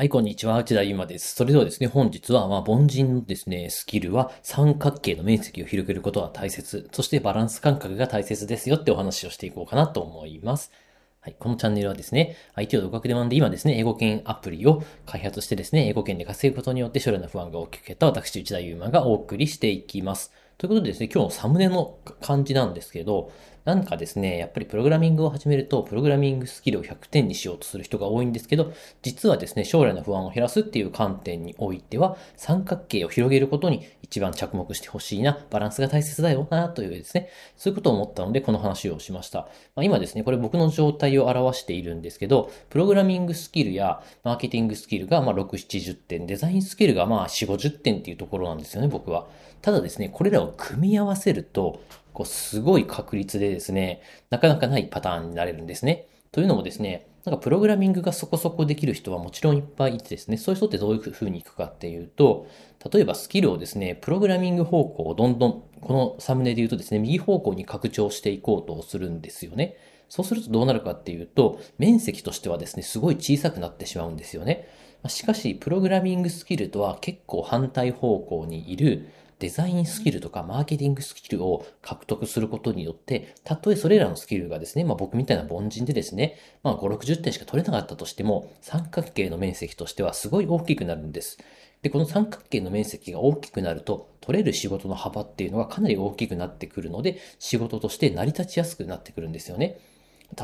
はい、こんにちは。内田ゆまです。それではですね、本日は、まあ、凡人のですね、スキルは三角形の面積を広げることは大切。そしてバランス感覚が大切ですよってお話をしていこうかなと思います。はい、このチャンネルはですね、IT を独学で学んで今ですね、英語圏アプリを開発してですね、英語圏で稼ぐことによって将来の不安が大きく減った私、内田ゆまがお送りしていきます。ということでですね、今日のサムネの感じなんですけど、なんかですね、やっぱりプログラミングを始めると、プログラミングスキルを100点にしようとする人が多いんですけど、実はですね、将来の不安を減らすっていう観点においては、三角形を広げることに一番着目してほしいな、バランスが大切だよな、というですね、そういうことを思ったので、この話をしました。まあ、今ですね、これ僕の状態を表しているんですけど、プログラミングスキルやマーケティングスキルがま6、70点、デザインスキルがまあ4、50点っていうところなんですよね、僕は。ただですね、これらを組み合わせると、こう、すごい確率でですね、なかなかないパターンになれるんですね。というのもですね、なんかプログラミングがそこそこできる人はもちろんいっぱいいてですね、そういう人ってどういう風にいくかっていうと、例えばスキルをですね、プログラミング方向をどんどん、このサムネで言うとですね、右方向に拡張していこうとするんですよね。そうするとどうなるかっていうと、面積としてはですね、すごい小さくなってしまうんですよね。しかし、プログラミングスキルとは結構反対方向にいる、デザインスキルとかマーケティングスキルを獲得することによって、たとえそれらのスキルがですね、まあ僕みたいな凡人でですね、まあ5、60点しか取れなかったとしても、三角形の面積としてはすごい大きくなるんです。で、この三角形の面積が大きくなると、取れる仕事の幅っていうのがかなり大きくなってくるので、仕事として成り立ちやすくなってくるんですよね。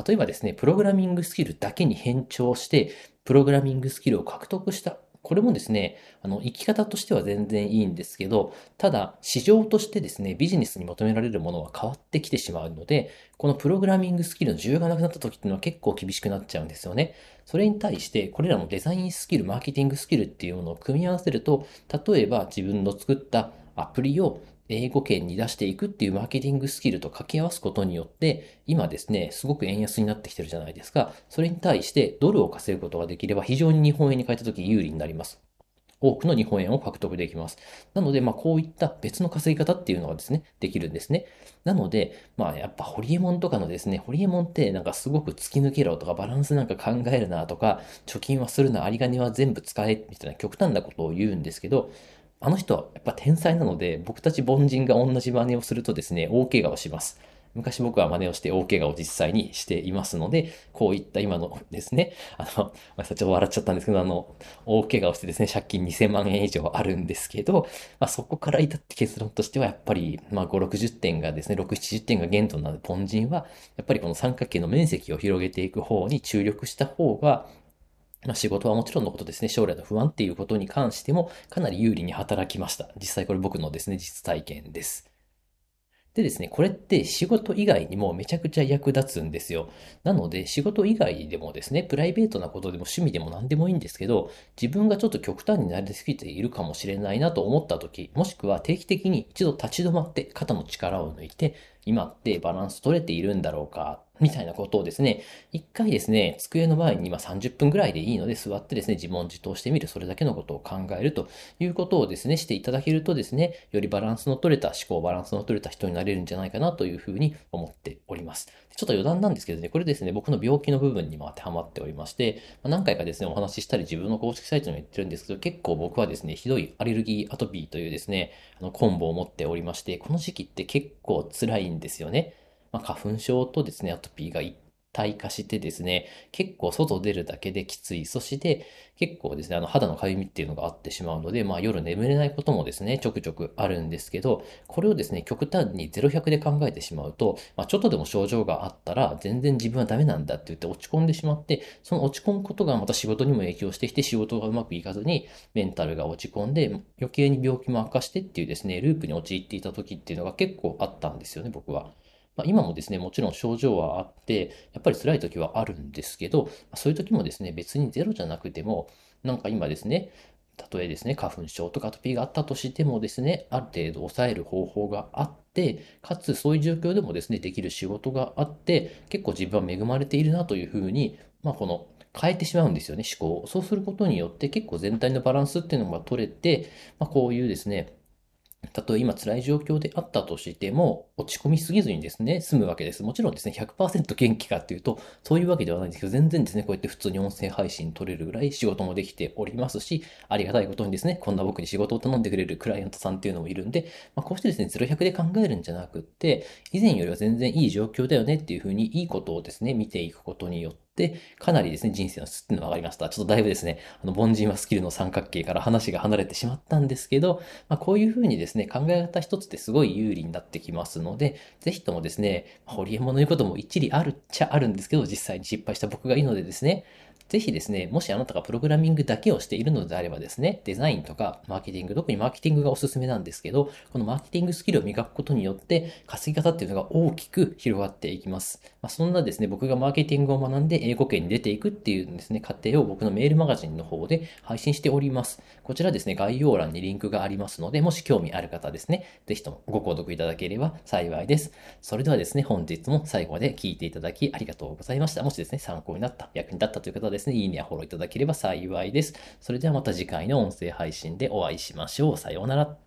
例えばですね、プログラミングスキルだけに変調して、プログラミングスキルを獲得したこれもですね、あの、生き方としては全然いいんですけど、ただ、市場としてですね、ビジネスに求められるものは変わってきてしまうので、このプログラミングスキルの需要がなくなった時っていうのは結構厳しくなっちゃうんですよね。それに対して、これらのデザインスキル、マーケティングスキルっていうものを組み合わせると、例えば自分の作ったアプリを英語圏に出していくっていうマーケティングスキルと掛け合わすことによって、今ですね、すごく円安になってきてるじゃないですか。それに対してドルを稼ぐことができれば非常に日本円に変えた時有利になります。多くの日本円を獲得できます。なので、まあ、こういった別の稼ぎ方っていうのがですね、できるんですね。なので、まあ、やっぱ、ホリエモンとかのですね、ホリエモンってなんかすごく突き抜けろとか、バランスなんか考えるなとか、貯金はするな、有り金は全部使え、みたいな極端なことを言うんですけど、あの人はやっぱ天才なので、僕たち凡人が同じ真似をするとですね、大怪我をします。昔僕は真似をして大怪我を実際にしていますので、こういった今のですね、あの、まあ、ちょっと笑っちゃったんですけど、あの、大怪我をしてですね、借金2000万円以上あるんですけど、まあ、そこから至って結論としてはやっぱり、まあ、5、60点がですね、6、70点が限度なので、凡人は、やっぱりこの三角形の面積を広げていく方に注力した方が、ま、仕事はもちろんのことですね、将来の不安っていうことに関してもかなり有利に働きました。実際これ僕のですね、実体験です。でですね、これって仕事以外にもめちゃくちゃ役立つんですよ。なので仕事以外でもですね、プライベートなことでも趣味でも何でもいいんですけど、自分がちょっと極端になりすぎているかもしれないなと思った時、もしくは定期的に一度立ち止まって肩の力を抜いて、今ってバランス取れているんだろうか？みたいなことをですね、一回ですね、机の前に今30分ぐらいでいいので座ってですね、自問自答してみる、それだけのことを考えるということをですね、していただけるとですね、よりバランスの取れた思考、バランスの取れた人になれるんじゃないかなというふうに思っております。ちょっと余談なんですけどね、これですね、僕の病気の部分にも当てはまっておりまして、何回かですね、お話ししたり自分の公式サイトにも言ってるんですけど、結構僕はですね、ひどいアレルギーアトピーというですね、あのコンボを持っておりまして、この時期って結構辛いんですよね。まあ、花粉症とですね、アトピーが一体化してですね、結構外出るだけできつい。そして結構ですね、あの肌のかゆみっていうのがあってしまうので、まあ夜眠れないこともですね、ちょくちょくあるんですけど、これをですね、極端に0-100で考えてしまうと、まあちょっとでも症状があったら全然自分はダメなんだって言って落ち込んでしまって、その落ち込むことがまた仕事にも影響してきて仕事がうまくいかずにメンタルが落ち込んで余計に病気も悪化してっていうですね、ループに陥っていた時っていうのが結構あったんですよね、僕は。まあ、今もですね、もちろん症状はあって、やっぱり辛い時はあるんですけど、そういう時もですね、別にゼロじゃなくても、なんか今ですね、たとえですね、花粉症とかアトピーがあったとしてもですね、ある程度抑える方法があって、かつそういう状況でもですね、できる仕事があって、結構自分は恵まれているなというふうに、まあこの変えてしまうんですよね、思考を。そうすることによって結構全体のバランスっていうのが取れて、まあこういうですね、たとえ今辛い状況であったとしても、落ち込みすぎずにですね、済むわけです。もちろんですね、100%元気かっていうと、そういうわけではないんですけど、全然ですね、こうやって普通に音声配信取れるぐらい仕事もできておりますし、ありがたいことにですね、こんな僕に仕事を頼んでくれるクライアントさんっていうのもいるんで、まあ、こうしてですね、0100で考えるんじゃなくって、以前よりは全然いい状況だよねっていうふうに、いいことをですね、見ていくことによって、で、かなりですね、人生の質っていうのが上がりました。ちょっとだいぶですね、あの、凡人はスキルの三角形から話が離れてしまったんですけど、まあ、こういうふうにですね、考え方一つってすごい有利になってきますのので、ぜひともですね、ホリエモンの言うことも一理あるっちゃあるんですけど、実際に失敗した僕がいいのでですね、ぜひですね、もしあなたがプログラミングだけをしているのであればですね、デザインとかマーケティング、特にマーケティングがおすすめなんですけど、このマーケティングスキルを磨くことによって、稼ぎ方っていうのが大きく広がっていきます。まあ、そんなですね、僕がマーケティングを学んで英語圏に出ていくっていうですね、過程を僕のメールマガジンの方で配信しております。こちらですね、概要欄にリンクがありますので、もし興味ある方ですね、ぜひともご購読いただければ幸いです。それではですね、本日も最後まで聞いていただきありがとうございました。もしですね、参考になった、役に立ったという方はですね、いいねやフォローいただければ幸いです。それではまた次回の音声配信でお会いしましょう。さようなら。